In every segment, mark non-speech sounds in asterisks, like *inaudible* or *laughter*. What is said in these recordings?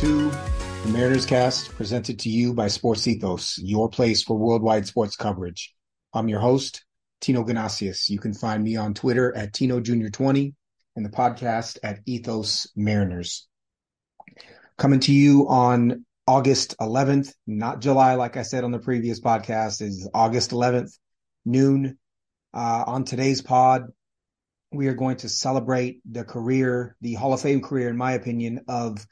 To the Mariners Cast, presented to you by Sports Ethos, your place for worldwide sports coverage. I'm your host, Tino Ganasius. You can find me on Twitter at Tino Junior 20 and the podcast at Ethos Mariners. Coming to you on August 11th, not July, like I said on the previous podcast, is August 11th, noon. Uh, on today's pod, we are going to celebrate the career, the Hall of Fame career, in my opinion, of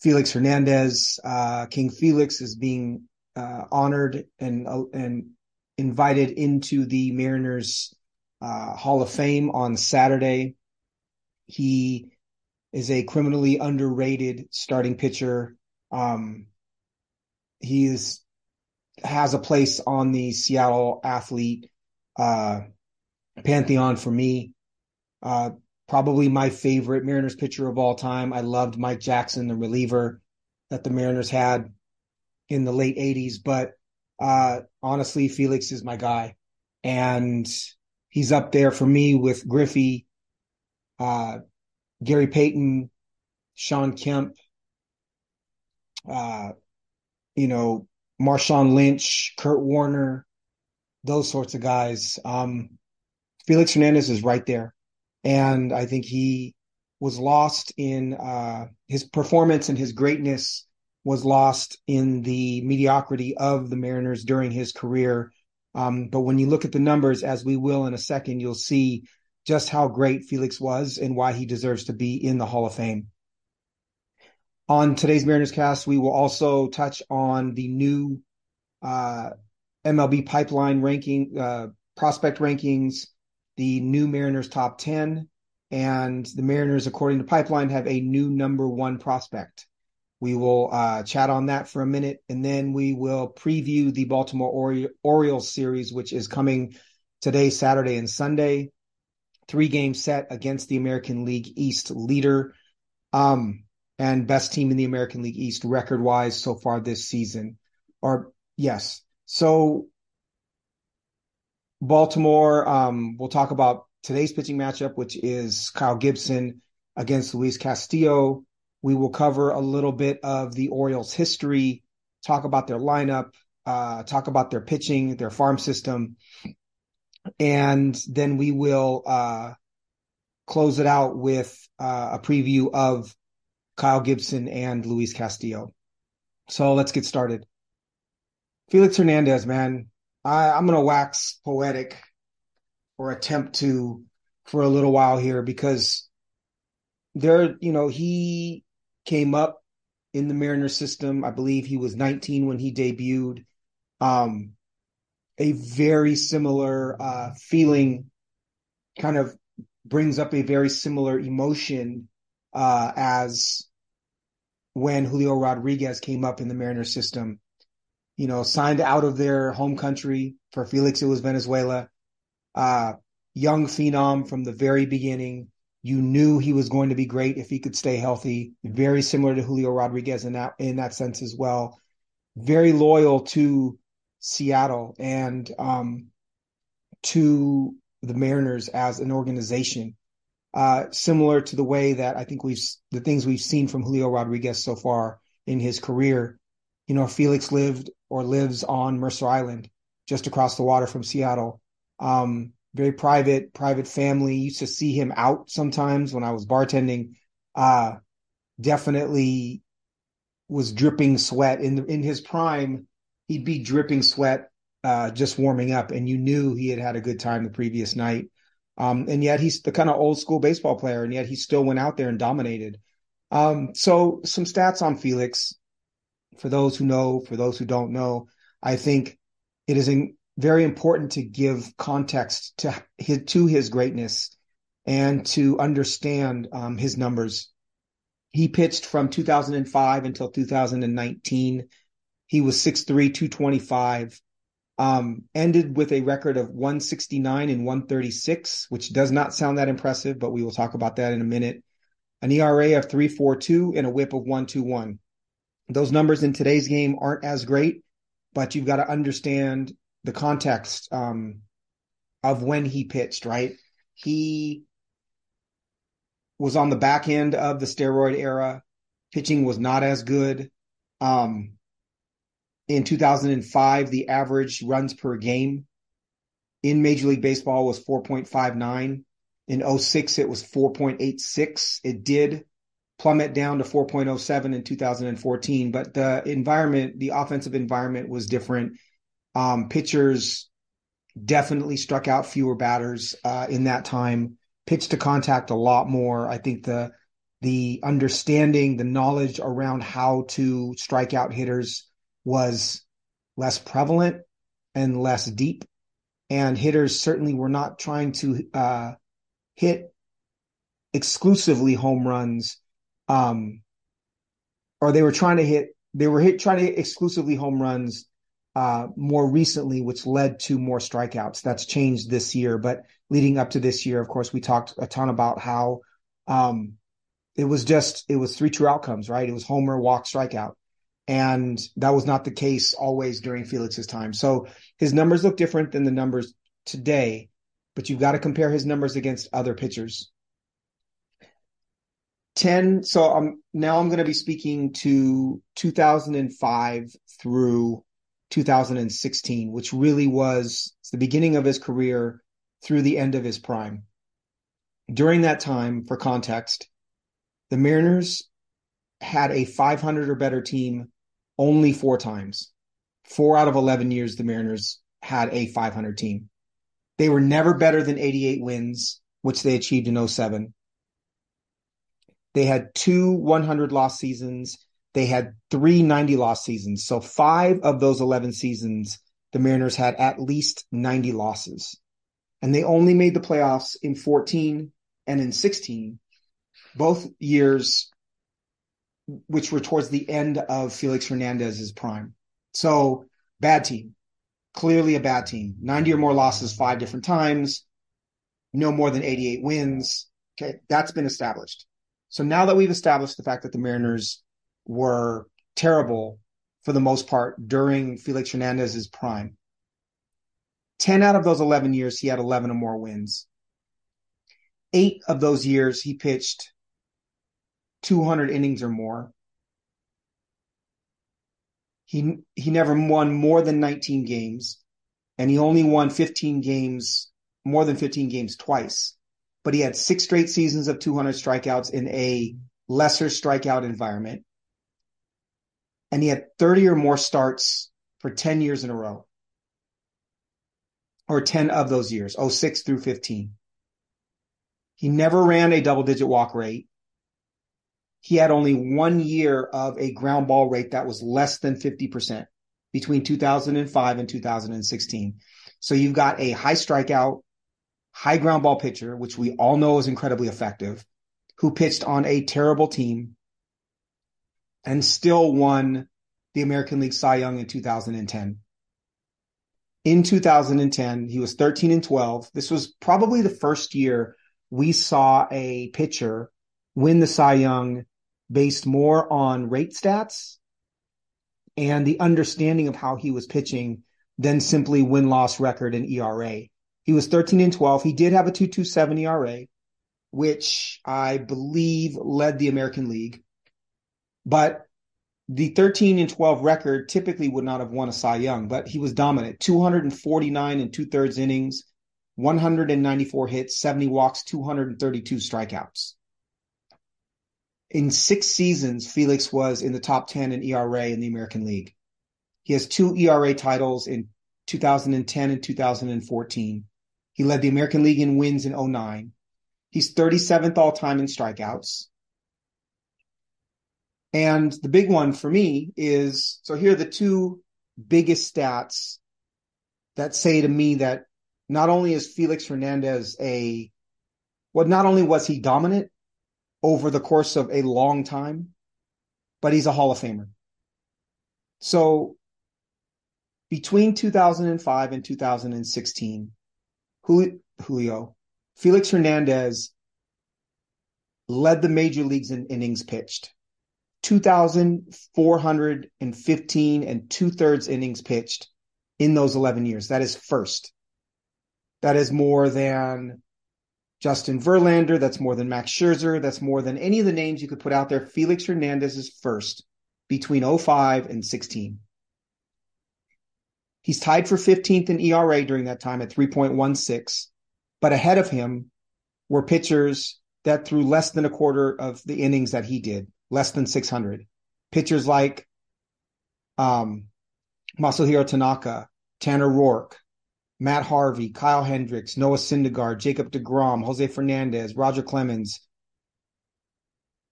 Felix Hernandez. Uh, King Felix is being uh, honored and uh, and invited into the Mariners uh, Hall of Fame on Saturday. He is a criminally underrated starting pitcher. Um, he is has a place on the Seattle athlete uh, pantheon for me. Probably my favorite Mariners pitcher of all time. I loved Mike Jackson, the reliever that the Mariners had in the late 80s, but uh, honestly, Felix is my guy. And he's up there for me with Griffey, uh, Gary Payton, Shawn Kemp, uh, you know, Marshawn Lynch, Curt Warner, those sorts of guys. Um, Felix Hernandez is right there. And I think he was lost in uh, his performance and his greatness was lost in the mediocrity of the Mariners during his career. Um, but when you look at the numbers, as we will in a second, you'll see just how great Felix was and why he deserves to be in the Hall of Fame. On today's Mariners cast, we will also touch on the new uh, MLB pipeline ranking, uh, prospect rankings, the new Mariners top 10, and the Mariners, according to Pipeline, have a new number one prospect. We will uh, chat on that for a minute, and then we will preview the Baltimore Ori- Orioles series, which is coming today, Saturday, and Sunday. Three game set against the American League East leader um, and best team in the American League East record wise so far this season. Or, yes. So, Baltimore, um, we'll talk about today's pitching matchup, which is Kyle Gibson against Luis Castillo. We will cover a little bit of the Orioles' history, talk about their lineup, uh, talk about their pitching, their farm system, and then we will uh, close it out with uh, a preview of Kyle Gibson and Luis Castillo. So let's get started. Felix Hernandez, man, I, I'm going to wax poetic or attempt to for a little while here because there, you know, he came up in the Mariner system. I believe he was 19 when he debuted. Um, a very similar uh, feeling kind of brings up a very similar emotion uh, as when Julio Rodriguez came up in the Mariner system. You know, signed out of their home country. For Felix, it was Venezuela. Uh, young phenom from the very beginning. You knew he was going to be great if he could stay healthy. Very similar to Julio Rodriguez in that in that sense as well. Very loyal to Seattle and um, to the Mariners as an organization. Uh, similar to the way that I think we've the things we've seen from Julio Rodriguez so far in his career. You know, Felix lived or lives on Mercer Island, just across the water from Seattle. Um, very private, private family. Used to see him out sometimes when I was bartending. Uh, definitely was dripping sweat in the, in his prime. He'd be dripping sweat, uh, just warming up, and you knew he had had a good time the previous night. Um, and yet he's the kind of old school baseball player, and yet he still went out there and dominated. Um, so some stats on Felix for those who know, for those who don't know. I think it is in, very important to give context to his to his greatness and to understand um, his numbers. He pitched from 2005 until 2019. He was 6'3", 225. Um, ended with a record of 169 and 136, which does not sound that impressive, but we will talk about that in a minute. An ERA of 3.42 and a WHIP of 1.21. Those numbers in today's game aren't as great, but you've got to understand the context um, of when he pitched, right? He was on the back end of the steroid era. Pitching was not as good. Um, in 2005, the average runs per game in Major League Baseball was 4.59. In 06, it was 4.86. It did plummet down to 4.07 in 2014, but the environment, the offensive environment was different. Um, pitchers definitely struck out fewer batters uh, in that time, pitched to contact a lot more. I think the the understanding, the knowledge around how to strike out hitters was less prevalent and less deep. And hitters certainly were not trying to uh, hit exclusively home runs, um, or they were trying to hit. They were hit trying to hit exclusively home runs uh, more recently, which led to more strikeouts. That's changed this year, but leading up to this year, of course, we talked a ton about how um, it was just it was three true outcomes, right? It was homer, walk, strikeout. And that was not the case always during Felix's time. So his numbers look different than the numbers today, but you've got to compare his numbers against other pitchers. 10 so um now I'm going to be speaking to 2005 through 2016 which really was the beginning of his career through the end of his prime. During that time for context, the Mariners had a 500 or better team only four times. Four out of 11 years, the Mariners had a 500 team. They were never better than 88 wins, which they achieved in 07. They had two 100 loss seasons. They had three 90 loss seasons. So five of those 11 seasons, the Mariners had at least 90 losses. And they only made the playoffs in 14 and in 16, both years which were towards the end of Felix Hernandez's prime. So bad team, clearly a bad team. 90 or more losses five different times, no more than 88 wins. Okay, that's been established. So now that we've established the fact that the Mariners were terrible for the most part during Felix Hernandez's prime, 10 out of those 11 years, he had 11 or more wins. Eight of those years, he pitched 200 innings or more. He he never won more than 19 games, and he only won 15 games, more than 15 games twice. But he had six straight seasons of 200 strikeouts in a lesser strikeout environment, and he had 30 or more starts for 10 years in a row, or 10 of those years, 06 through 15. He never ran a double digit walk rate he had only one year of a ground ball rate that was less than 50% between 2005 and 2016. So you've got a high strikeout, high ground ball pitcher, which we all know is incredibly effective, who pitched on a terrible team and still won the American League Cy Young in 2010. In 2010, he was 13 and 12. This was probably the first year we saw a pitcher win the Cy Young based more on rate stats and the understanding of how he was pitching than simply win loss record and ERA. He was 13 and 12. He did have a 227 ERA, which I believe led the American League. But the 13 and 12 record typically would not have won a Cy Young, but he was dominant. 249 and two thirds innings, 194 hits, 70 walks, 232 strikeouts in six seasons, Felix was in the top 10 in ERA in the American League. He has two ERA titles in 2010 and 2014. He led the American League in wins in 09. He's 37th all time in strikeouts. And the big one for me is so here are the two biggest stats that say to me that not only is Felix Hernandez a, well, not only was he dominant, over the course of a long time, but he's a Hall of Famer. So between 2005 and 2016, Julio, Felix Hernandez led the major leagues in innings pitched. 2,415 and two thirds innings pitched in those 11 years. That is first. That is more than Justin Verlander, that's more than Max Scherzer, that's more than any of the names you could put out there. Felix Hernandez is first between 05 and 16. He's tied for 15th in ERA during that time at 3.16, but ahead of him were pitchers that threw less than a quarter of the innings that he did, less than 600. Pitchers like um, Masahiro Tanaka, Tanner Roark, Matt Harvey, Kyle Hendricks, Noah Syndergaard, Jacob DeGrom, Jose Fernandez, Roger Clemens.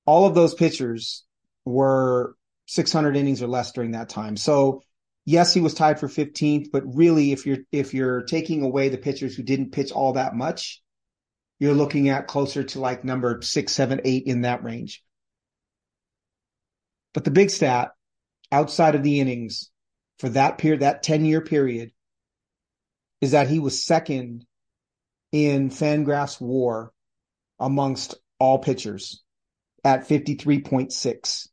All of those pitchers were 600 innings or less during that time. So yes, he was tied for 15th, but really if you're if you're taking away the pitchers who didn't pitch all that much, you're looking at closer to like number six, seven, eight in that range. But the big stat outside of the innings for that period, that 10 year period, is that he was second in Fangraphs WAR amongst all pitchers at 53.6.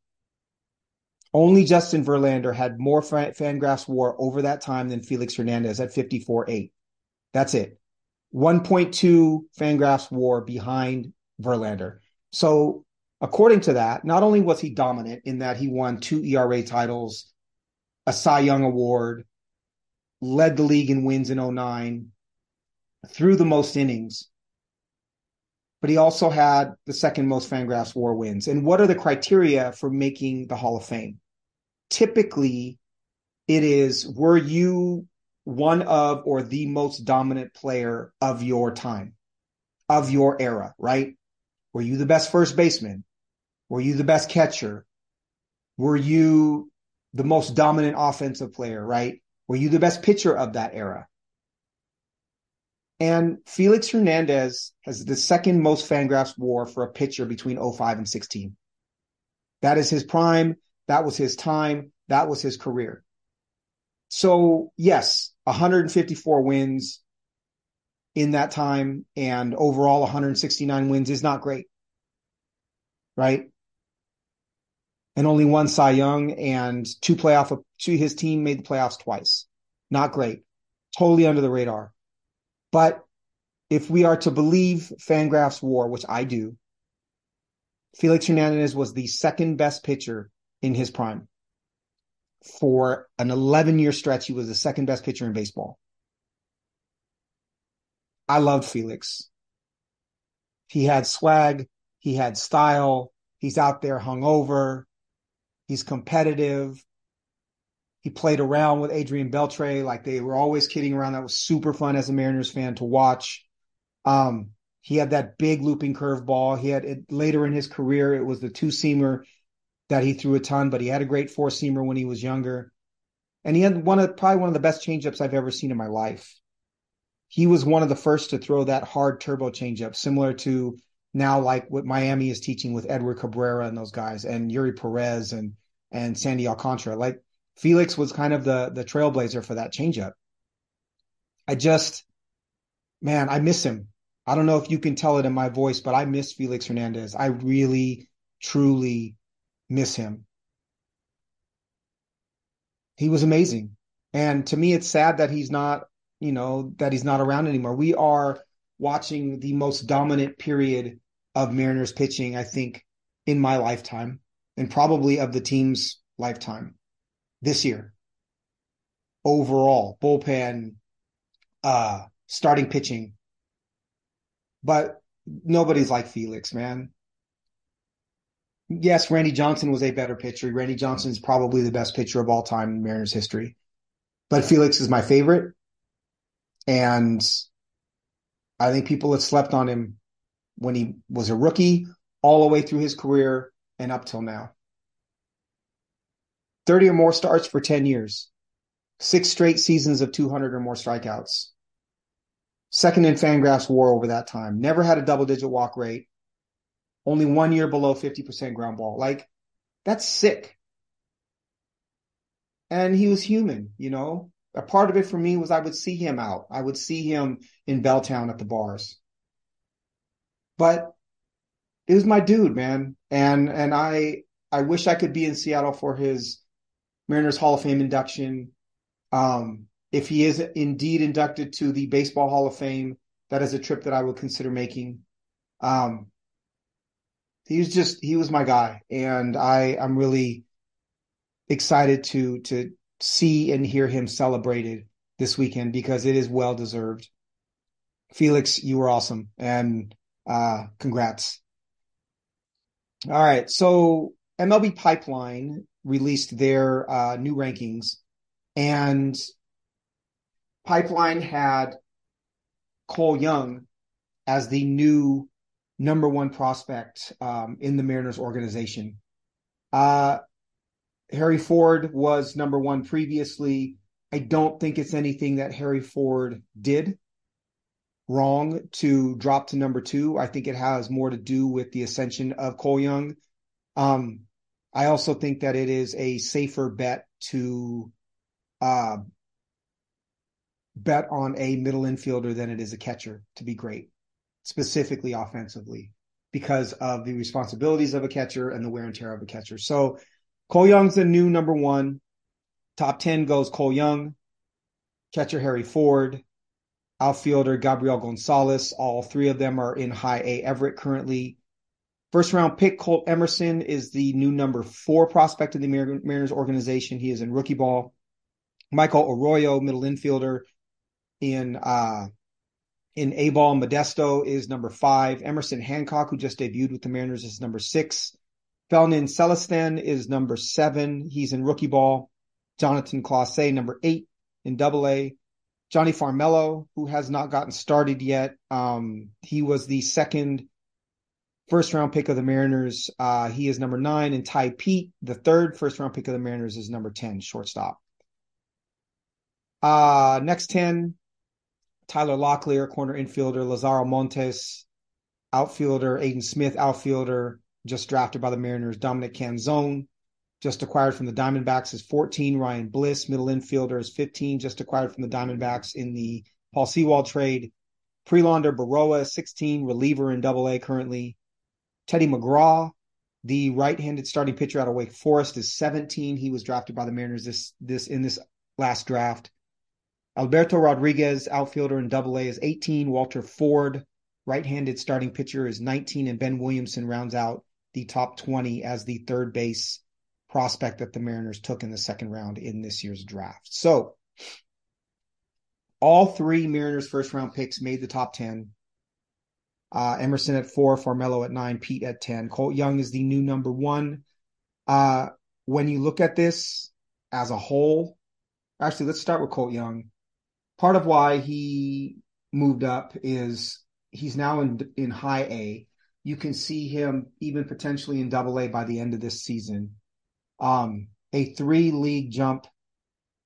Only Justin Verlander had more Fangraphs WAR over that time than Felix Hernandez at 54.8. That's it. 1.2 Fangraphs WAR behind Verlander. So, according to that, not only was he dominant in that he won two ERA titles, a Cy Young Award, led the league in wins in 09, threw the most innings, but he also had the second most Fangraphs WAR wins. And what are the criteria for making the Hall of Fame? Typically, it is were you one of or the most dominant player of your time, of your era, right? Were you the best first baseman? Were you the best catcher? Were you the most dominant offensive player, right? Were you the best pitcher of that era? And Felix Hernandez has the second most Fangraphs WAR for a pitcher between 05 and 16. That is his prime. That was his time. That was his career. So, yes, 154 wins in that time and overall 169 wins is not great. Right? and only one Cy Young and two playoff to his team made the playoffs twice. Not great. Totally under the radar. But if we are to believe Fangraphs WAR, which I do, Felix Hernandez was the second best pitcher in his prime. For an 11 year stretch, he was the second best pitcher in baseball. I loved Felix. He had swag. He had style. He's out there hungover. He's competitive. He played around with Adrian Beltre, like they were always kidding around. That was super fun as a Mariners fan to watch. Um, he had that big looping curveball. He had it later in his career. It was the two seamer that he threw a ton, but he had a great four seamer when he was younger. And he had one of probably one of the best changeups I've ever seen in my life. He was one of the first to throw that hard turbo changeup, similar to now like what Miami is teaching with Edward Cabrera and those guys and Eury Perez and and Sandy Alcantara. Like Felix was kind of the the trailblazer for that changeup. I just, man, I miss him. I don't know if you can tell it in my voice, but I miss Felix Hernandez. I really, truly miss him. He was amazing. And to me, it's sad that he's not, you know, that he's not around anymore. We are watching the most dominant period of Mariners pitching, I think, in my lifetime and probably of the team's lifetime this year. Overall, bullpen, uh, starting pitching. But nobody's like Felix, man. Yes, Randy Johnson was a better pitcher. Randy Johnson is probably the best pitcher of all time in Mariners history. But Felix is my favorite. And I think people have slept on him when he was a rookie all the way through his career and up till now. 30 or more starts for 10 years, six straight seasons of 200 or more strikeouts. Second in Fangraphs WAR over that time. Never had a double digit walk rate. Only one year below 50% ground ball. Like, that's sick. And he was human, you know? A part of it for me was I would see him out. I would see him in Belltown at the bars. But it was my dude, man. And and I I wish I could be in Seattle for his Mariners Hall of Fame induction. Um, if he is indeed inducted to the Baseball Hall of Fame that is a trip that I would consider making. Um, he was just he was my guy, and I I'm really excited to to see and hear him celebrated this weekend because it is well deserved. Felix, you were awesome, and uh, congrats. All right, so MLB Pipeline released their uh, new rankings, and Pipeline had Cole Young as the new number one prospect um, in the Mariners organization. Uh, Harry Ford was number one previously. I don't think it's anything that Harry Ford did wrong to drop to number two. I think it has more to do with the ascension of Cole Young. Um, I also think that it is a safer bet to uh, bet on a middle infielder than it is a catcher to be great, specifically offensively, because of the responsibilities of a catcher and the wear and tear of a catcher. So Cole Young's the new number one. Top 10 goes Cole Young, catcher Harry Ford, outfielder Gabriel Gonzalez. All three of them are in high A Everett currently. First round pick Colt Emerson is the new number four prospect in the Mariners organization. He is in rookie ball. Michael Arroyo, middle infielder, in uh, in A ball. Modesto is number five. Emerson Hancock, who just debuted with the Mariners, is number six. Felnin Celestin is number seven. He's in rookie ball. Jonathan Clase, number eight in double A. Johnny Farmelo, who has not gotten started yet. Um, he was the second first round pick of the Mariners. Uh, he is number nine. And Ty Pete, the third first round pick of the Mariners, is number 10, shortstop. Uh, next 10, Tyler Locklear, corner infielder, Lazaro Montes, outfielder, Aidan Smith, outfielder, just drafted by the Mariners, Dominic Canzone, just acquired from the Diamondbacks is 14. Ryan Bliss, middle infielder, is 15, just acquired from the Diamondbacks in the Paul Sewald trade. Prelander Berroa, 16, reliever in double A currently. Teddy McGraw, the right-handed starting pitcher out of Wake Forest, is 17. He was drafted by the Mariners this this in this last draft. Alberto Rodriguez, outfielder in Double A, is 18. Walter Ford, right-handed starting pitcher, is 19, and Ben Williamson rounds out the top 20 as the third base prospect that the Mariners took in the second round in this year's draft. So, all three Mariners first round picks made the top 10. Uh, Emerson at four, Farmelo at nine, Peete at 10. Cole Young is the new number one. Uh, when you look at this as a whole, actually, let's start with Cole Young part of why he moved up is he's now in in high A. You can see him even potentially in double A by the end of this season. Um, a three league jump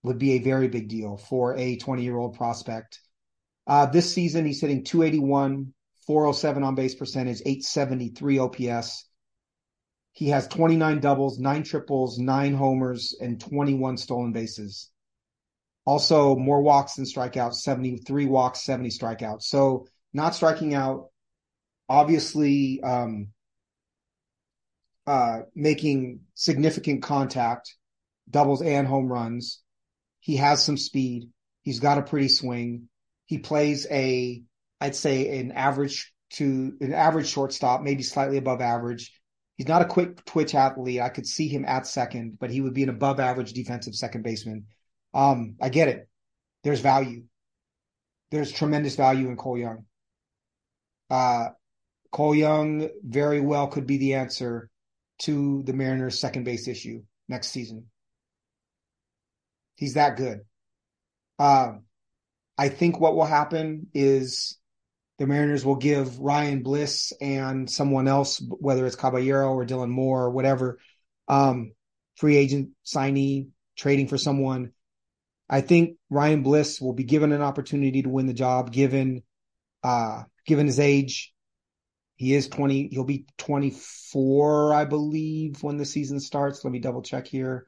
would be a very big deal for a 20 year old prospect. Uh, this season, he's hitting 281, 407 on base percentage, 873 OPS. He has 29 doubles, nine triples, nine homers, and 21 stolen bases. Also, more walks than strikeouts, 73 walks, 70 strikeouts. So not striking out, obviously um, uh, making significant contact, doubles and home runs. He has some speed. He's got a pretty swing. He plays a, I'd say an average to an average shortstop, maybe slightly above average. He's not a quick twitch athlete. I could see him at second, but he would be an above average defensive second baseman. Um, I get it. There's value. There's tremendous value in Cole Young. Uh, Cole Young very well could be the answer to the Mariners' second base issue next season. He's that good. Um, I think what will happen is the Mariners will give Ryan Bliss and someone else, whether it's Caballero or Dylan Moore or whatever, um, free agent signee trading for someone I think Ryan Bliss will be given an opportunity to win the job, given uh, given his age. He is 20, he'll be 24, I believe, when the season starts. Let me double check here.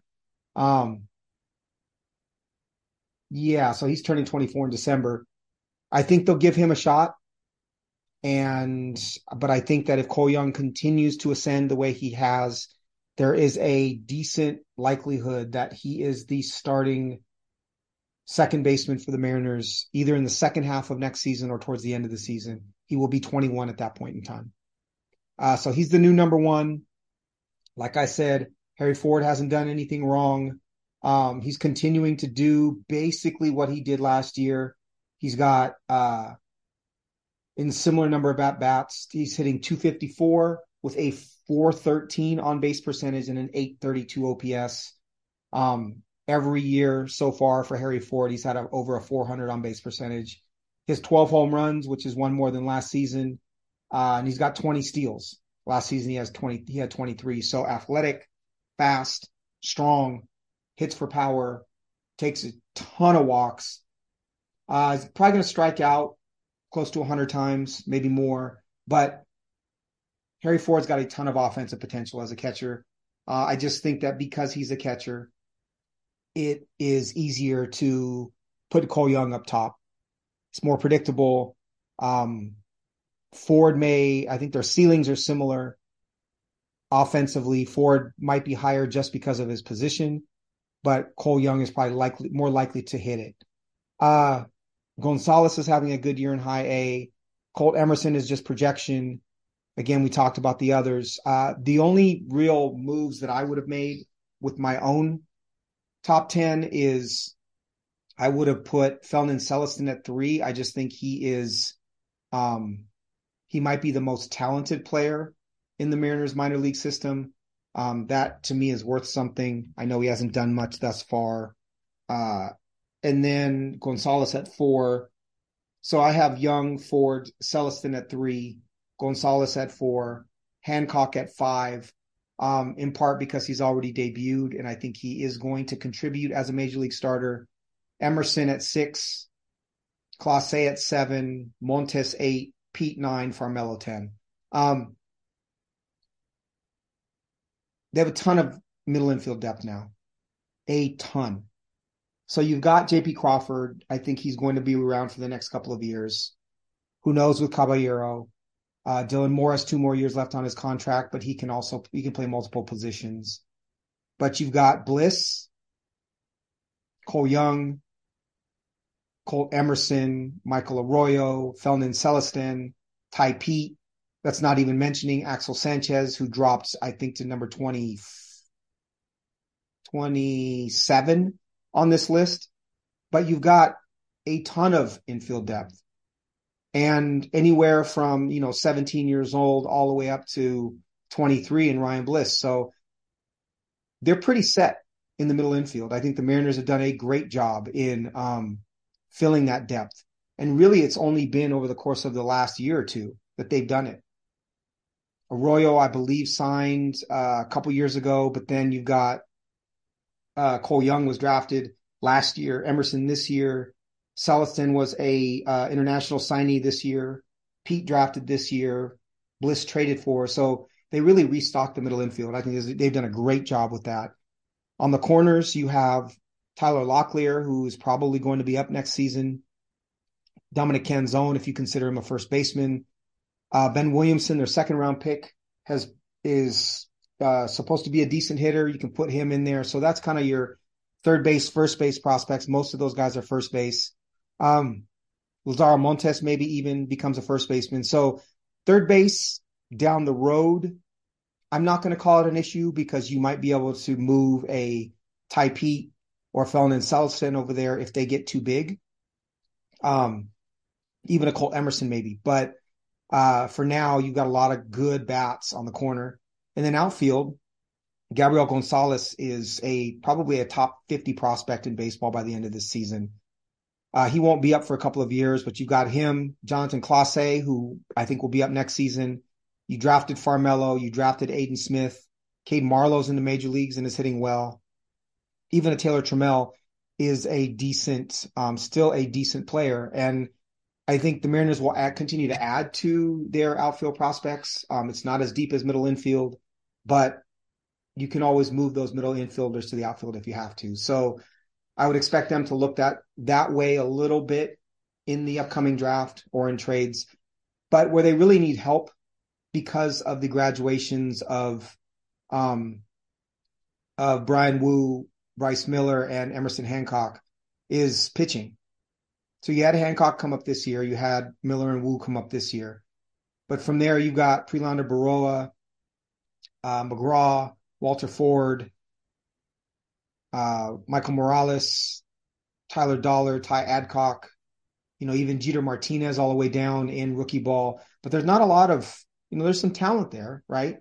Um, yeah, so he's turning 24 in December. I think they'll give him a shot. And, but I think that if Cole Young continues to ascend the way he has, there is a decent likelihood that he is the starting second baseman for the Mariners, either in the second half of next season or towards the end of the season. He will be 21 at that point in time. Uh, so he's the new number one. Like I said, Harry Ford hasn't done anything wrong. Um, he's continuing to do basically what he did last year. He's got uh, in similar number of at bats. He's hitting 254 with a 413 on base percentage and an 832 OPS. Um, every year so far for Harry Ford, he's had a, over a 400 on base percentage. His 12 home runs, which is one more than last season, uh, and he's got 20 steals. Last season he has 20. He had 23. So athletic, fast, strong, hits for power, takes a ton of walks. Uh, he's probably going to strike out close to 100 times, maybe more. But Harry Ford's got a ton of offensive potential as a catcher. Uh, I just think that because he's a catcher, it is easier to put Cole Young up top. It's more predictable. Um, Ford may, I think their ceilings are similar. Offensively, Ford might be higher just because of his position, but Cole Young is probably likely more likely to hit it. Uh, Gonzalez is having a good year in high A. Colt Emerson is just projection. Again, we talked about the others. Uh, the only real moves that I would have made with my own top 10 is I would have put Felnin Celestin at three. I just think he is, um, he might be the most talented player in the Mariners minor league system. Um, that to me is worth something. I know he hasn't done much thus far. Uh, and then Gonzalez at four. So I have Young, Ford, Celestin at three, Gonzalez at four, Hancock at five, um, in part because he's already debuted, and I think he is going to contribute as a major league starter. Emerson at six, Clase at seven, Montes eight, Peete nine, Farmelo ten. Um, they have a ton of middle infield depth now, a ton. So you've got J.P. Crawford. I think he's going to be around for the next couple of years. Who knows with Caballero? Uh, Dylan Moore has two more years left on his contract, but he can also he can play multiple positions. But you've got Bliss, Cole Young, Colt Emerson, Michael Arroyo, Felnin Celestin, Tai Peete. That's not even mentioning Axel Sanchez, who dropped, I think, to number 20, 27 on this list. But you've got a ton of infield depth and anywhere from you know 17 years old all the way up to 23 in Ryan Bliss. So they're pretty set in the middle infield. I think the Mariners have done a great job in um, filling that depth. And really, it's only been over the course of the last year or two that they've done it. Arroyo, I believe, signed uh, a couple years ago, but then you've got uh, Cole Young was drafted last year, Emerson this year, Celestin was a uh, international signee this year. Peete drafted this year. Bliss traded for. So they really restocked the middle infield. I think they've done a great job with that. On the corners, you have Tyler Locklear, who is probably going to be up next season. Dominic Canzone, if you consider him a first baseman. Uh, ben Williamson, their second round pick, has is uh, supposed to be a decent hitter. You can put him in there. So that's kind of your third base, first base prospects. Most of those guys are first base. Um, Lazaro Montes maybe even becomes a first baseman. So third base down the road, I'm not going to call it an issue because you might be able to move a Tai Peete or Felnin Celestin over there if they get too big. Um, even a Colt Emerson maybe, but uh, for now you've got a lot of good bats on the corner, and then outfield. Gabriel Gonzalez is a probably a top 50 prospect in baseball by the end of this season. Uh, he won't be up for a couple of years, but you've got him, Jonathan Clase, who I think will be up next season. You drafted Farmelo, you drafted Aidan Smith. Cade Marlowe's in the major leagues and is hitting well. Even a Taylor Trammell is a decent, um, still a decent player. And I think the Mariners will add, continue to add to their outfield prospects. Um, it's not as deep as middle infield, but you can always move those middle infielders to the outfield if you have to. So I would expect them to look that that way a little bit in the upcoming draft or in trades. But where they really need help because of the graduations of um of Bryan Woo, Bryce Miller, and Emerson Hancock, is pitching. So you had Hancock come up this year. You had Miller and Woo come up this year. But from there, you've got Prelander Berroa, uh, McGraw, Walter Ford, uh, Michael Morales, Taylor Dollard, Ty Adcock, you know, even Jeter Martinez all the way down in rookie ball. But there's not a lot of, you know, there's some talent there, right?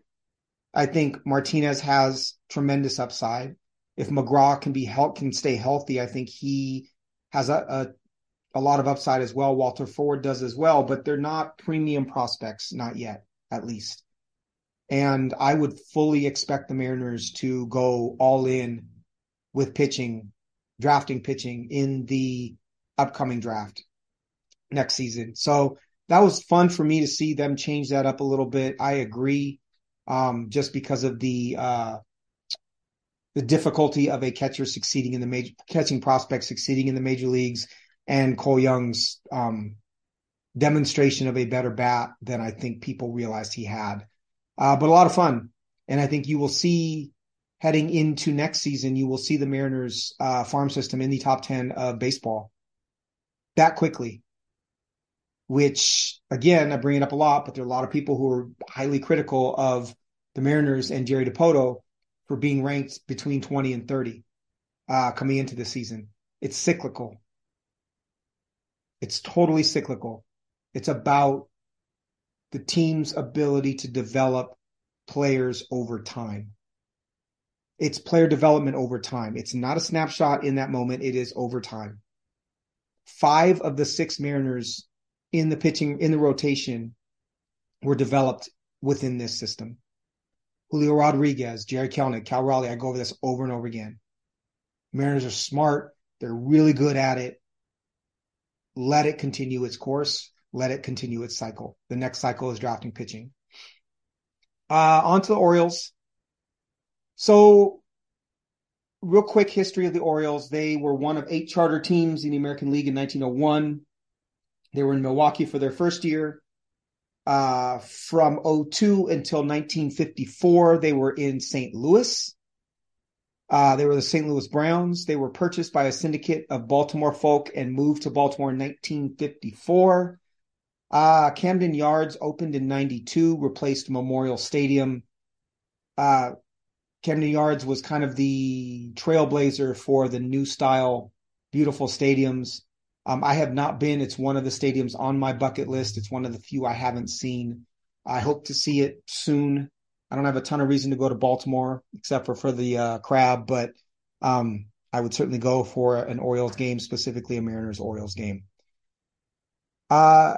I think Martinez has tremendous upside. If McGraw can be help can stay healthy, I think he has a, a, a lot of upside as well. Walter Ford does as well, but they're not premium prospects, not yet, at least. And I would fully expect the Mariners to go all in with pitching, drafting pitching in the upcoming draft next season. So that was fun for me to see them change that up a little bit. I agree, um, just because of the uh, the difficulty of a catcher succeeding in the major catching prospect succeeding in the major leagues, and Cole Young's um, demonstration of a better bat than I think people realized he had. Uh, but a lot of fun, and I think you will see heading into next season, you will see the Mariners uh, farm system in the top ten of baseball that quickly which again, I bring it up a lot, but there are a lot of people who are highly critical of the Mariners and Jerry Dipoto for being ranked between 20 and 30 uh, coming into the season. It's cyclical. It's totally cyclical. It's about the team's ability to develop players over time. It's player development over time. It's not a snapshot in that moment. It is over time. Five of the six Mariners in the pitching in the rotation were developed within this system. Julio Rodriguez, Jarred Kelenic, Cal Raleigh. I go over this over and over again. Mariners are smart. They're really good at it. Let it continue its course. Let it continue its cycle. The next cycle is drafting pitching. Uh, on to the Orioles. So, real quick history of the Orioles. They were one of eight charter teams in the American League in 1901. They were in Milwaukee for their first year. Uh, from 02 until 1954, they were in St. Louis. Uh, they were the St. Louis Browns. They were purchased by a syndicate of Baltimore folk and moved to Baltimore in 1954. Uh, Camden Yards opened in 92, replaced Memorial Stadium. Uh, Camden Yards was kind of the trailblazer for the new style, beautiful stadiums. Um, I have not been. It's one of the stadiums on my bucket list. It's one of the few I haven't seen. I hope to see it soon. I don't have a ton of reason to go to Baltimore except for for the uh, crab, but um, I would certainly go for an Orioles game, specifically a Mariners Orioles game. Uh,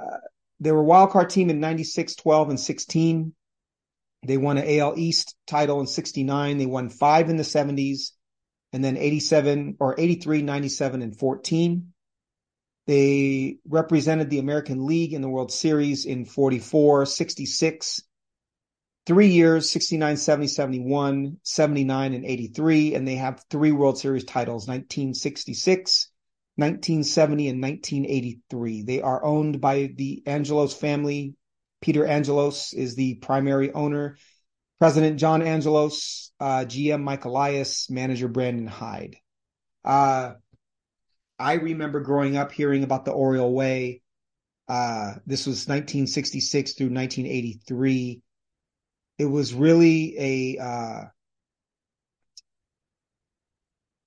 they were a wild card team in 96, 12, and 16. They won an AL East title in 69. They won five in the 70s and then 87 or 83, 97, and 14. They represented the American League in the World Series in 44, 66, three years 69, 70, 71, 79, and 83. And they have three World Series titles 1966, 1970, and 1983. They are owned by the Angelos family. Peter Angelos is the primary owner. President John Angelos, uh, GM Mike Elias, manager Brandon Hyde. Uh, I remember growing up hearing about the Oriole Way. Uh, this was 1966 through 1983. It was really a uh,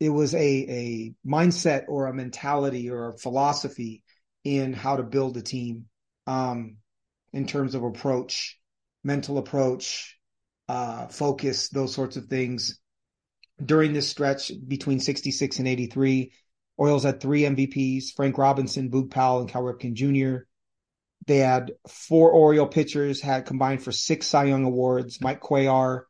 it was a a mindset or a mentality or a philosophy in how to build a team um, in terms of approach, mental approach, uh, focus, those sorts of things. During this stretch between 66 and 83, Orioles had three MVPs Frank Robinson, Boog Powell, and Cal Ripken Jr. They had four Oriole pitchers, had combined for six Cy Young Awards. Mike Cuellar,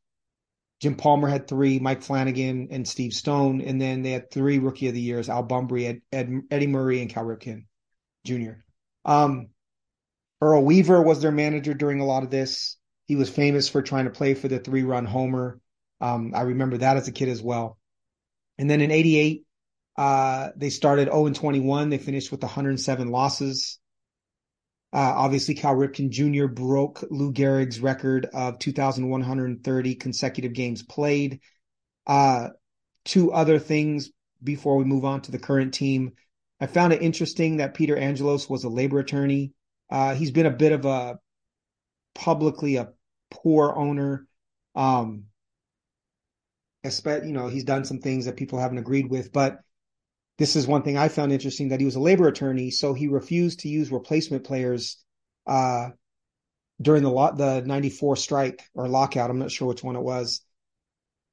Jim Palmer had three, Mike Flanagan, and Steve Stone. And then they had three Rookie of the Years Al Bumbry, Ed, Ed, Eddie Murray, and Cal Ripken Jr. Um, Earl Weaver was their manager during a lot of this. He was famous for trying to play for the three run homer. Um, I remember that as a kid as well. And then in 88, uh, they started 0 and 21. They finished with 107 losses. Uh, obviously, Cal Ripken Jr. broke Lou Gehrig's record of 2,130 consecutive games played. Uh, two other things before we move on to the current team. I found it interesting that Peter Angelos was a labor attorney. Uh, he's been a bit of a publicly a poor owner. Um, you know, he's done some things that people haven't agreed with, but this is one thing I found interesting that he was a labor attorney, so he refused to use replacement players uh, during the lot the 94 strike or lockout. I'm not sure which one it was.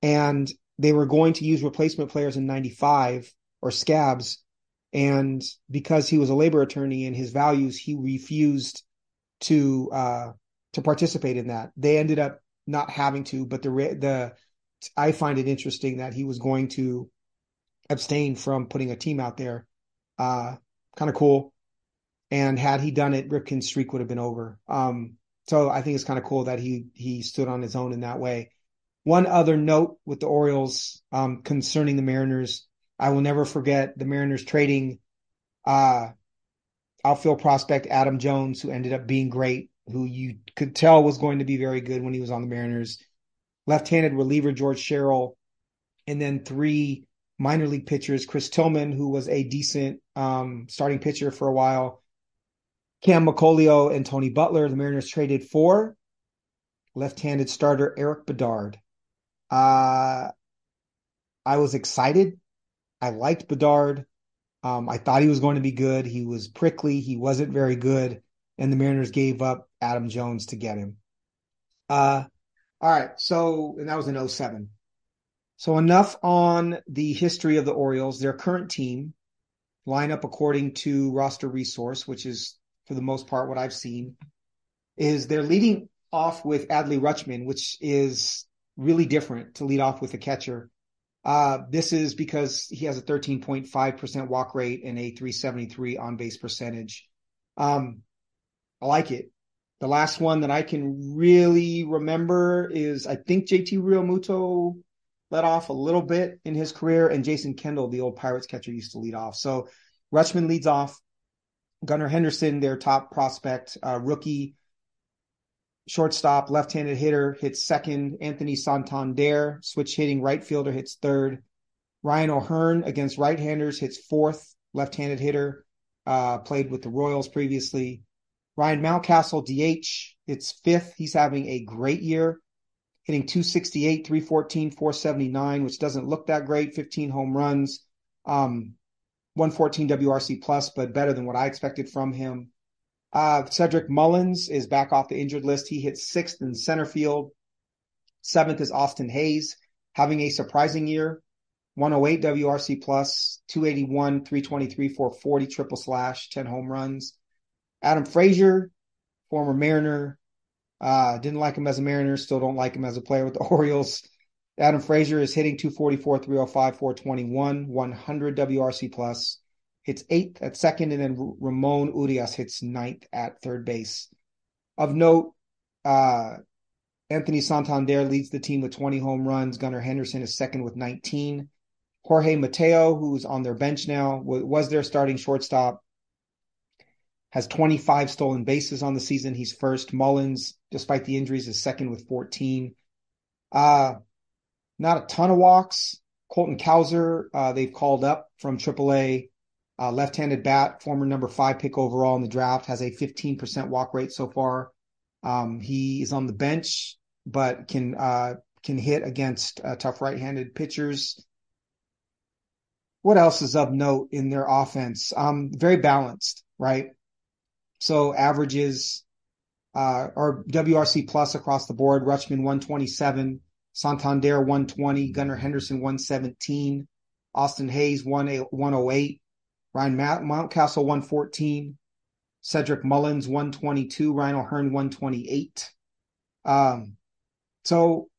And they were going to use replacement players in 95 or scabs. And because he was a labor attorney and his values, he refused to uh, to participate in that. They ended up not having to, but the the I find it interesting that he was going to abstain from putting a team out there. Uh, kind of cool. And had he done it, Ripken's streak would have been over. Um, so I think it's kind of cool that he he stood on his own in that way. One other note with the Orioles um, concerning the Mariners, I will never forget the Mariners trading uh, outfield prospect Adam Jones, who ended up being great, who you could tell was going to be very good when he was on the Mariners. Left-handed reliever George Sherrill, and then three minor league pitchers: Chris Tillman, who was a decent um, starting pitcher for a while, Kam Mickolio, and Tony Butler. The Mariners traded for left-handed starter Erik Bedard. Uh, I was excited. I liked Bedard. Um, I thought he was going to be good. He was prickly. He wasn't very good, and the Mariners gave up Adam Jones to get him. Uh, all right. So, and that was in 07. So enough on the history of the Orioles. Their current team line up according to roster resource, which is for the most part what I've seen, is they're leading off with Adley Rutschman, which is really different to lead off with a catcher. Uh, this is because he has a 13.5% walk rate and a 373 on base percentage. Um, I like it. The last one that I can really remember is I think JT Realmuto let off a little bit in his career, and Jason Kendall, the old Pirates catcher, used to lead off. So Rutschman leads off. Gunnar Henderson, their top prospect, uh, rookie, shortstop, left-handed hitter, hits second. Anthony Santander, switch hitting right fielder, hits third. Ryan O'Hearn against right-handers hits fourth. Left-handed hitter, uh, played with the Royals previously. Ryan Mountcastle, DH, hits fifth. He's having a great year, hitting 268, 314, 479, which doesn't look that great. 15 home runs, um, 114 WRC plus, but better than what I expected from him. Uh, Cedric Mullins is back off the injured list. He hits sixth in center field. Seventh is Austin Hays, having a surprising year. 108 WRC plus, 281, 323, 440 triple slash, 10 home runs. Adam Frazier, former Mariner, uh, didn't like him as a Mariner, still don't like him as a player with the *laughs* Orioles. Adam Frazier is hitting 244, 305, 421, 100 WRC plus hits eighth at second, and then Ramon Urias hits ninth at third base. Of note, uh, Anthony Santander leads the team with 20 home runs. Gunnar Henderson is second with 19. Jorge Mateo, who's on their bench now, was their starting shortstop, has 25 stolen bases on the season. He's first. Mullins, despite the injuries, is second with 14. Uh, not a ton of walks. Colton Cowser, uh, they've called up from AAA. Uh, left-handed bat, former number five pick overall in the draft, has a 15% walk rate so far. Um, he is on the bench, but can uh, can hit against uh, tough right-handed pitchers. What else is of note in their offense? Um, very balanced, right? So averages uh, or WRC plus across the board. Rutschman 127, Santander 120, Gunnar Henderson 117, Austin Hays 108, Ryan Mountcastle 114, Cedric Mullins 122, Ryan O'Hearn 128. Um, so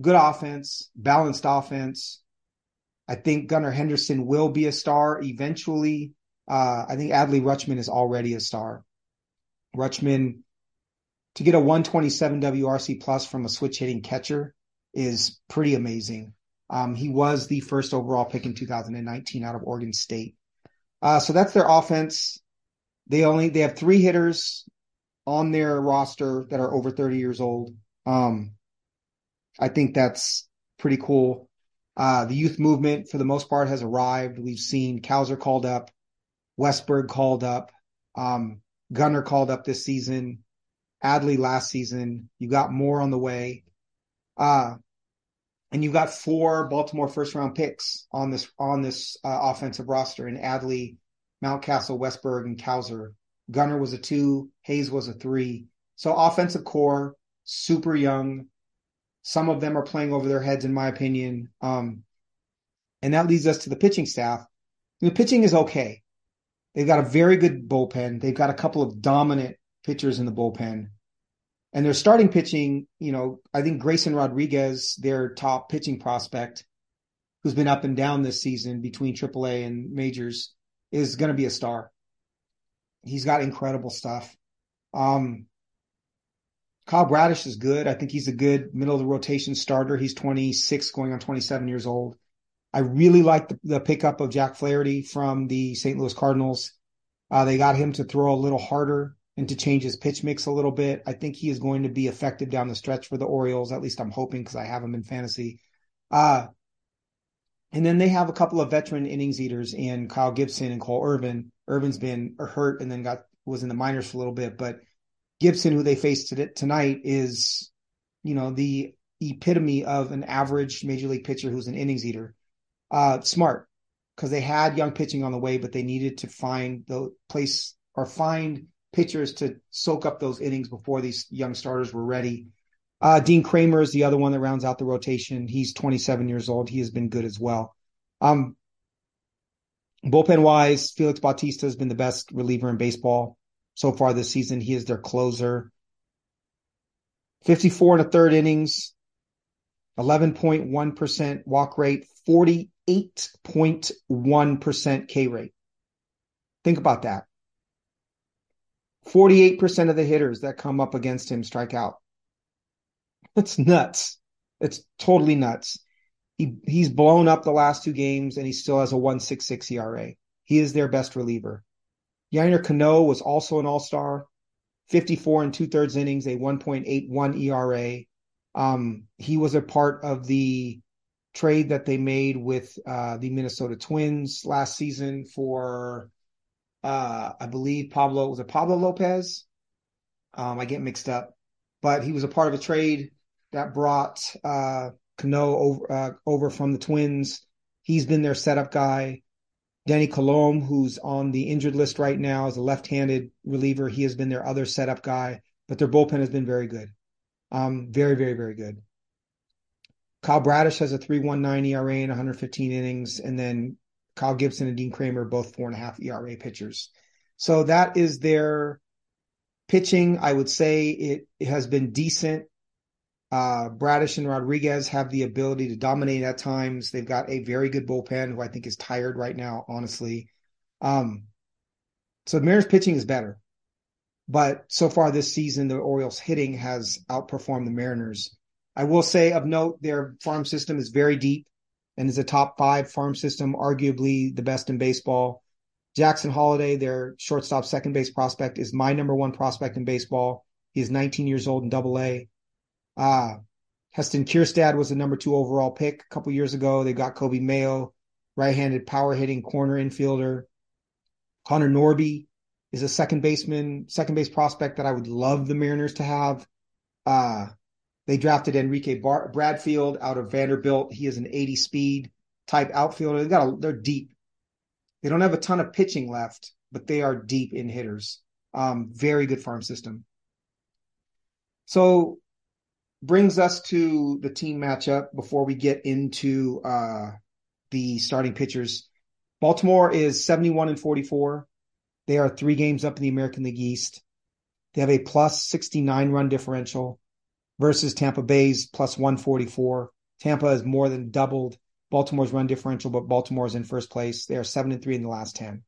good offense, balanced offense. I think Gunnar Henderson will be a star eventually. Uh, I think Adley Rutschman is already a star. Rutschman to get a 127 WRC plus from a switch hitting catcher is pretty amazing. Um, he was the first overall pick in 2019 out of Oregon State. Uh, so that's their offense. They only they have three hitters on their roster that are over 30 years old. Um, I think that's pretty cool. Uh, the youth movement, for the most part, has arrived. We've seen Cowser called up, Westburg called up, um, Gunnar called up this season, Adley last season. You got more on the way. Uh, and you've got four Baltimore first round picks on this on this uh, offensive roster in Adley, Mountcastle, Westburg, and Cowser. Gunnar was a two, Hays was a three. So offensive core, super young. Some of them are playing over their heads, in my opinion. Um, and that leads us to the pitching staff. The pitching is okay. They've got a very good bullpen. They've got a couple of dominant pitchers in the bullpen. And they're starting pitching, you know, I think Grayson Rodriguez, their top pitching prospect, who's been up and down this season between AAA and majors, is going to be a star. He's got incredible stuff. Um, Kyle Bradish is good. I think he's a good middle of the rotation starter. He's 26, going on 27 years old. I really like the, the pickup of Jack Flaherty from the St. Louis Cardinals. Uh, they got him to throw a little harder and to change his pitch mix a little bit. I think he is going to be effective down the stretch for the Orioles. At least I'm hoping because I have him in fantasy. Uh, and then they have a couple of veteran innings eaters in Kyle Gibson and Cole Irvin. Irvin's been hurt and then got was in the minors for a little bit, but Gibson, who they faced tonight, is you know the epitome of an average major league pitcher who's an innings eater. Uh, smart because they had young pitching on the way, but they needed to find the place or find pitchers to soak up those innings before these young starters were ready. Uh, Dean Kremer is the other one that rounds out the rotation. He's 27 years old. He has been good as well. Um, bullpen wise, Felix Bautista has been the best reliever in baseball so far this season. He is their closer. 54 and a third innings, 11.1% walk rate, 48.1% K rate. Think about that. 48% of the hitters that come up against him strike out. That's nuts. It's totally nuts. He he's blown up the last two games and he still has a 166 ERA. He is their best reliever. Yennier Cano was also an all-star, 54 and two-thirds innings, a 1.81 ERA. Um, he was a part of the trade that they made with uh, the Minnesota Twins last season for uh, I believe Pablo was it Pablo Lopez? Um, I get mixed up, but he was a part of a trade that brought uh, Cano over uh, over from the Twins. He's been their setup guy. Danny Coulombe, who's on the injured list right now, is a left-handed reliever. He has been their other setup guy, but their bullpen has been very good. Um, very, very, very good. Kyle Bradish has a 3.19 ERA in 115 innings, and then Kyle Gibson and Dean Kremer, both four and a half ERA pitchers. So that is their pitching. I would say it, it has been decent. Uh, Bradish and Rodriguez have the ability to dominate at times. They've got a very good bullpen who I think is tired right now, honestly. Um, so Mariners pitching is better. But so far this season, the Orioles hitting has outperformed the Mariners. I will say of note, their farm system is very deep and is a top five farm system, arguably the best in baseball. Jackson Holliday, their shortstop second base prospect, is my number one prospect in baseball. He is 19 years old in double A. Uh, Heston Kjerstad was the number two overall pick a couple years ago. They got Coby Mayo, right-handed power hitting corner infielder. Connor Norby is a second baseman, second base prospect that I would love the Mariners to have. Uh, they drafted Enrique Bar- Bradfield out of Vanderbilt. He is an 80 speed type outfielder. They got a, they're deep. They don't have a ton of pitching left, but they are deep in hitters. Um, very good farm system. So brings us to the team matchup before we get into uh, the starting pitchers. Baltimore is 71 and 44. They are three games up in the American League East. They have a plus 69 run differential versus Tampa Bay's plus 144. Tampa has more than doubled Baltimore's run differential, but Baltimore is in first place. They are seven and three in the last 10.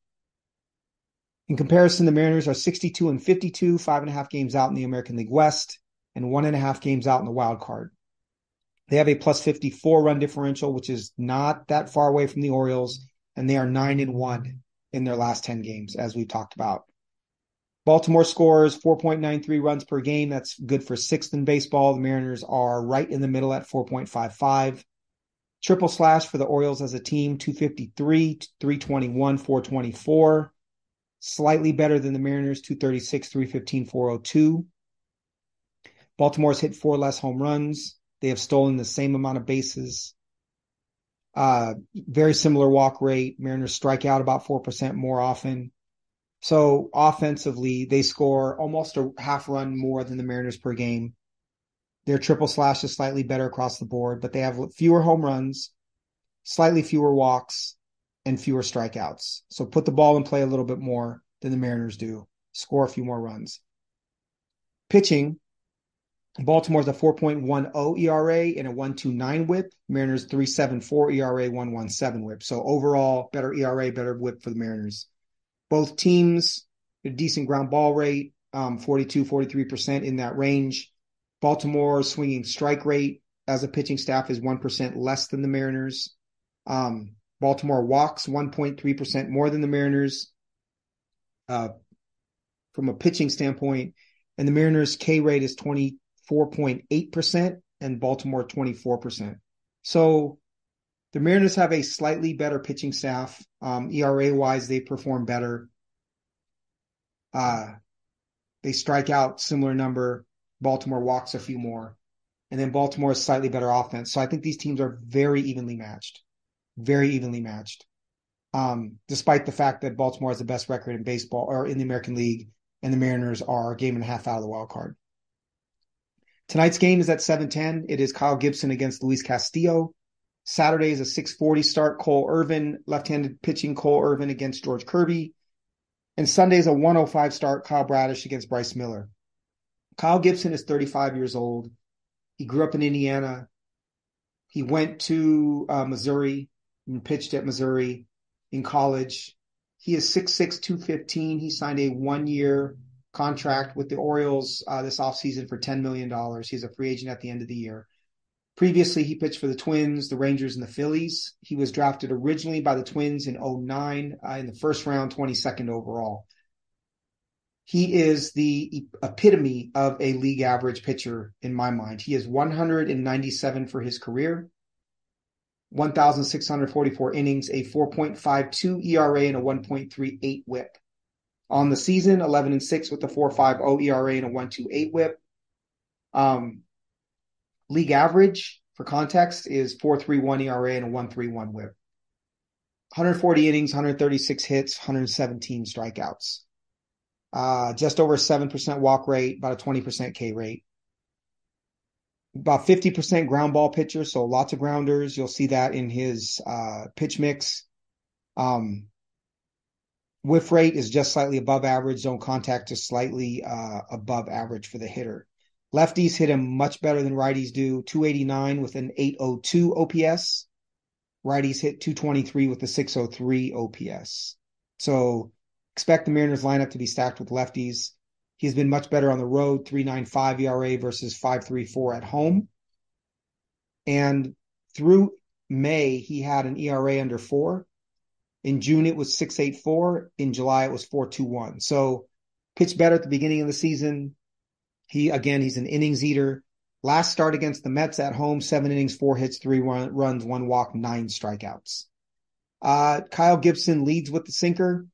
In comparison, the Mariners are 62 and 52, five and a half games out in the American League West, and one and a half games out in the wild card. They have a plus 54 run differential, which is not that far away from the Orioles, and they are nine and one in their last 10 games, as we've talked about. Baltimore scores 4.93 runs per game. That's good for sixth in baseball. The Mariners are right in the middle at 4.55. Triple slash for the Orioles as a team 253, 321, 424. Slightly better than the Mariners 236, 315, 402. Baltimore's hit four less home runs. They have stolen the same amount of bases. Uh, very similar walk rate. Mariners strike out about 4% more often. So offensively, they score almost a half run more than the Mariners per game. Their triple slash is slightly better across the board, but they have fewer home runs, slightly fewer walks, and fewer strikeouts. So put the ball in play a little bit more than the Mariners do. Score a few more runs. Pitching, Baltimore's a 4.10 ERA and a 129 whip. Mariners 374 ERA, 117 whip. So overall, better ERA, better whip for the Mariners. Both teams, a decent ground ball rate, um, 42, 43% in that range. Baltimore's swinging strike rate as a pitching staff is 1% less than the Mariners. Um, Baltimore walks 1.3% more than the Mariners uh, from a pitching standpoint. And the Mariners' K rate is 24.8% and Baltimore 24%. So the Mariners have a slightly better pitching staff. Um, ERA wise, they perform better. Uh, they strike out similar number. Baltimore walks a few more. And then Baltimore is slightly better offense. So I think these teams are very evenly matched. Very evenly matched. Um, despite the fact that Baltimore has the best record in baseball or in the American League, and the Mariners are a game and a half out of the wild card. Tonight's game is at 7:10. It is Kyle Gibson against Luis Castillo. Saturday is a 640 start. Cole Irvin, left-handed pitching Cole Irvin against George Kirby. And Sunday is a 105 start. Kyle Bradish against Bryce Miller. Kyle Gibson is 35 years old. He grew up in Indiana. He went to uh, Missouri and pitched at Missouri in college. He is 6'6", 215. He signed a one-year contract with the Orioles uh, this offseason for $10 million. He's a free agent at the end of the year. Previously, he pitched for the Twins, the Rangers, and the Phillies. He was drafted originally by the Twins in 09 uh, in the first round, 22nd overall. He is the epitome of a league average pitcher in my mind. He is 197 for his career, 1,644 innings, a 4.52 ERA, and a 1.38 whip. On the season, 11 and 6 with a 4.50 ERA and a 1.28 whip. Um, League average for context is 4.31 ERA and a 1.31 whip. 140 innings, 136 hits, 117 strikeouts. Uh, just over 7% walk rate, about a 20% K rate. About 50% ground ball pitcher, so lots of grounders. You'll see that in his uh, pitch mix. Um, whiff rate is just slightly above average. Zone contact is slightly uh, above average for the hitter. Lefties hit him much better than righties do. 289 with an 802 OPS. Righties hit 223 with a 603 OPS. So expect the Mariners lineup to be stacked with lefties. He's been much better on the road, 395 ERA versus 534 at home. And through May, he had an ERA under four. In June, it was 684. In July, it was 421. So pitched better at the beginning of the season, he again, he's an innings eater. Last start against the Mets at home, seven innings, four hits, three run, runs, one walk, nine strikeouts. Uh, Kyle Gibson leads with the sinker.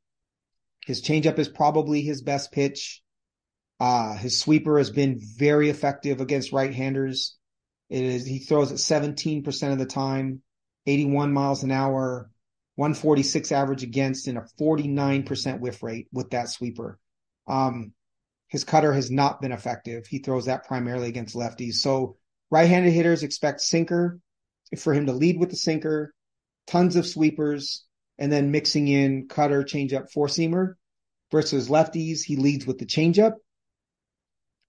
His changeup is probably his best pitch. Uh, his sweeper has been very effective against right-handers. It is he throws it 17% of the time, 81 miles an hour, 146 average against, and a 49% whiff rate with that sweeper. Um, his cutter has not been effective. He throws that primarily against lefties. So right-handed hitters expect sinker for him to lead with the sinker, tons of sweepers, and then mixing in cutter, changeup, four seamer. Versus lefties, he leads with the changeup.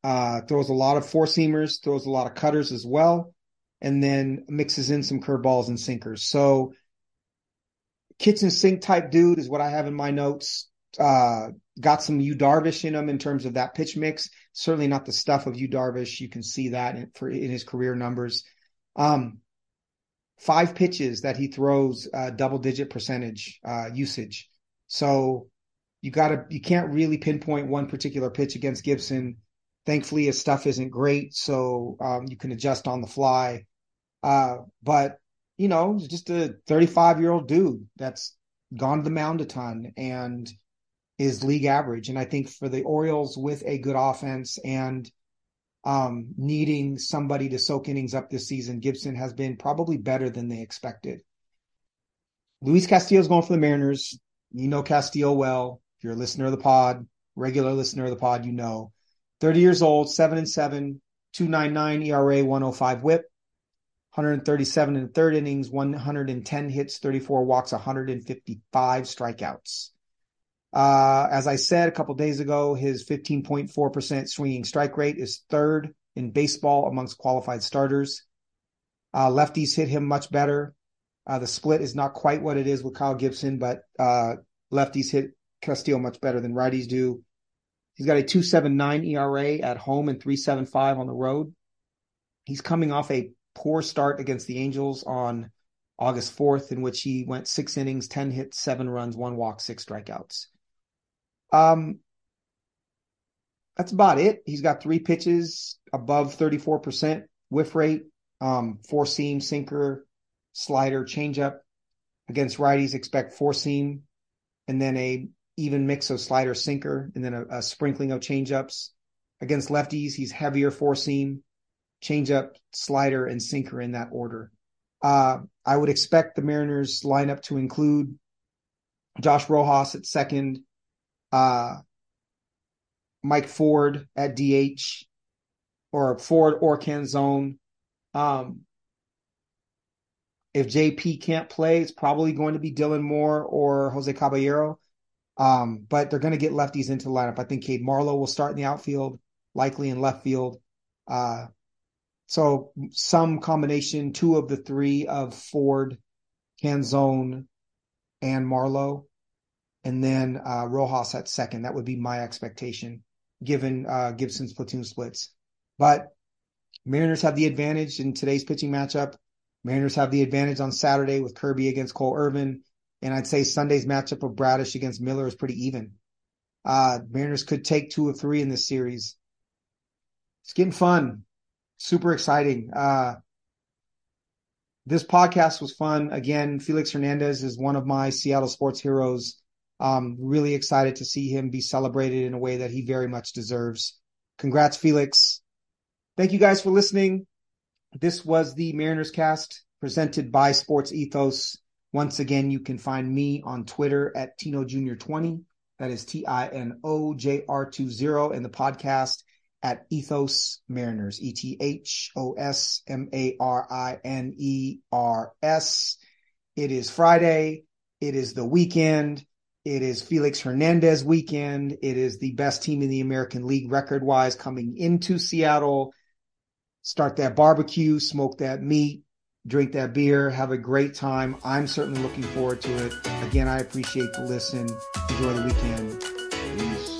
Uh, throws a lot of four seamers, throws a lot of cutters as well, and then mixes in some curveballs and sinkers. So kitchen sink type dude is what I have in my notes. Uh, got some Yu Darvish in him in terms of that pitch mix. Certainly not the stuff of Yu Darvish. You can see that in, for in his career numbers. Um, five pitches that he throws uh, double digit percentage uh, usage. So you got to you can't really pinpoint one particular pitch against Gibson. Thankfully, his stuff isn't great, so um, you can adjust on the fly. Uh, but you know, just a 35 year old dude that's gone to the mound a ton and is league average. And I think for the Orioles with a good offense and um, needing somebody to soak innings up this season, Gibson has been probably better than they expected. Luis Castillo's going for the Mariners. You know Castillo well. If you're a listener of the pod, regular listener of the pod, you know. 30 years old, 7 and 7, 299 ERA, 105 whip, 137 in the third innings, 110 hits, 34 walks, 155 strikeouts. Uh, as I said a couple days ago, his 15.4% swinging strike rate is third in baseball amongst qualified starters. Uh, lefties hit him much better. Uh, the split is not quite what it is with Kyle Gibson, but uh, lefties hit Castillo much better than righties do. He's got a 279 ERA at home and 375 on the road. He's coming off a poor start against the Angels on August 4th, in which he went six innings, 10 hits, seven runs, one walk, six strikeouts. Um, that's about it. He's got three pitches above 34% whiff rate, um, four seam, sinker, slider, changeup. Against righties, expect four seam and then a even mix of slider, sinker, and then a, a sprinkling of changeups. Against lefties, he's heavier four seam, changeup, slider, and sinker in that order. Uh, I would expect the Mariners lineup to include Josh Rojas at second, uh, Mike Ford at DH, or Ford or Canzone. Um, if JP can't play, it's probably going to be Dylan Moore or Jose Caballero. Um, but they're going to get lefties into the lineup. I think Cade Marlowe will start in the outfield, likely in left field. Uh, so some combination, two of the three of Ford, Canzone, and Marlowe and then uh, Rojas at second. That would be my expectation, given uh, Gibson's platoon splits. But Mariners have the advantage in today's pitching matchup. Mariners have the advantage on Saturday with Kirby against Cole Irvin. And I'd say Sunday's matchup of Bradish against Miller is pretty even. Uh, Mariners could take two or three in this series. It's getting fun. Super exciting. Uh, this podcast was fun. Again, Felix Hernandez is one of my Seattle sports heroes. Um, really excited to see him be celebrated in a way that he very much deserves. Congrats, Felix. Thank you guys for listening. This was the Mariners cast presented by Sports Ethos. Once again, you can find me on Twitter at Tino Jr. 20. That is T I N O J R 20 and the podcast at Ethos Mariners, E T H O S M A R I N E R S. It is Friday. It is the weekend. It is Felix Hernandez weekend. It is the best team in the American League record wise coming into Seattle. Start that barbecue, smoke that meat, drink that beer, have a great time. I'm certainly looking forward to it. Again, I appreciate the listen. Enjoy the weekend. Peace.